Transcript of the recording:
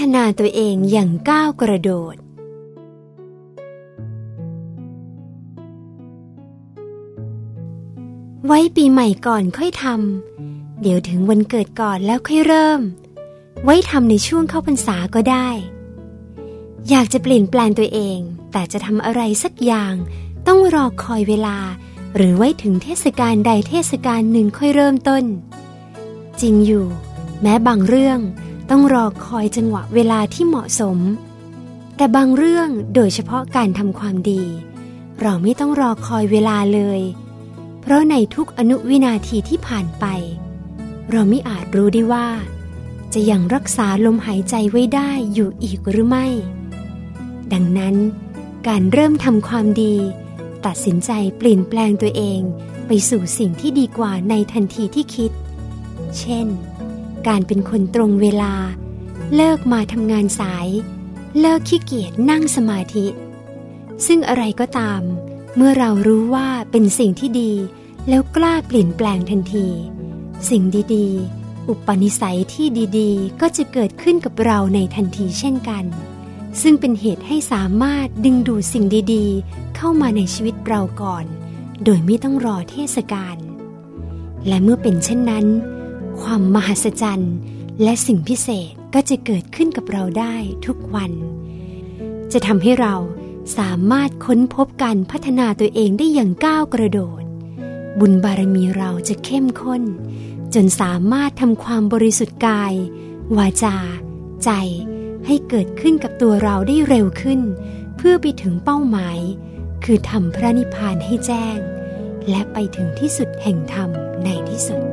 ฒนาตัวเองอย่างก้าวกระโดด ไว้ปีใหม่ก่อนค่อยทำ เดี๋ยวถึงวันเกิดก่อนแล้วค่อยเริ่ม ไว้ทำในช่วงเข้าพรรษาก็ได้ อยากจะเปลี่ยนแปลงตัวเอง แต่จะทำอะไรสักอย่างต้องรอคอยเวลา หรือไว้ถึงเทศกาลใดเทศกาลหนึ่งค่อยเริ่มต้น จริงอยู่ แม้บางเรื่อง ต้องรอคอยจังหวะเวลาที่เหมาะสม แต่บางเรื่องโดยเฉพาะการทำความดี เราไม่ต้องรอคอยเวลาเลย เพราะในทุกอนุวินาทีที่ผ่านไป เราไม่อาจรู้ได้ว่า จะยังรักษาลมหายใจไว้ได้อยู่อีกหรือไม่ ดังนั้น การเริ่มทำความดี ตัดสินใจเปลี่ยนแปลงตัวเองไปสู่สิ่งที่ดีกว่าในทันทีที่คิด เช่น การเป็นคนตรงเวลา เลิกมาทำงานสาย เลิกขี้เกียจนั่งสมาธิ ซึ่งอะไรก็ตาม เมื่อเรารู้ว่าเป็นสิ่งที่ดี แล้วกล้าเปลี่ยนแปลงทันที สิ่งดีๆ อุปนิสัยที่ดีๆ ก็จะเกิดขึ้นกับเราในทันทีเช่นกัน ซึ่งเป็นเหตุให้สามารถดึงดูดสิ่งดีๆ เข้ามาในชีวิตเราก่อน โดยไม่ต้องรอเทศกาลและเมื่อเป็นเช่นนั้น ความมหัศจรรย์ และสิ่งพิเศษก็จะเกิดขึ้นกับเราได้ทุกวัน จะทำให้เราสามารถค้นพบการพัฒนาตัวเองได้อย่างก้าวกระโดด บุญบารมีเราจะเข้มข้น จนสามารถทำความบริสุทธิ์กาย วาจา ใจ ให้เกิดขึ้นกับตัวเราได้เร็วขึ้น เพื่อไปถึงเป้าหมาย คือทำพระนิพพานให้แจ้ง และไปถึงที่สุดแห่งธรรมในที่สุด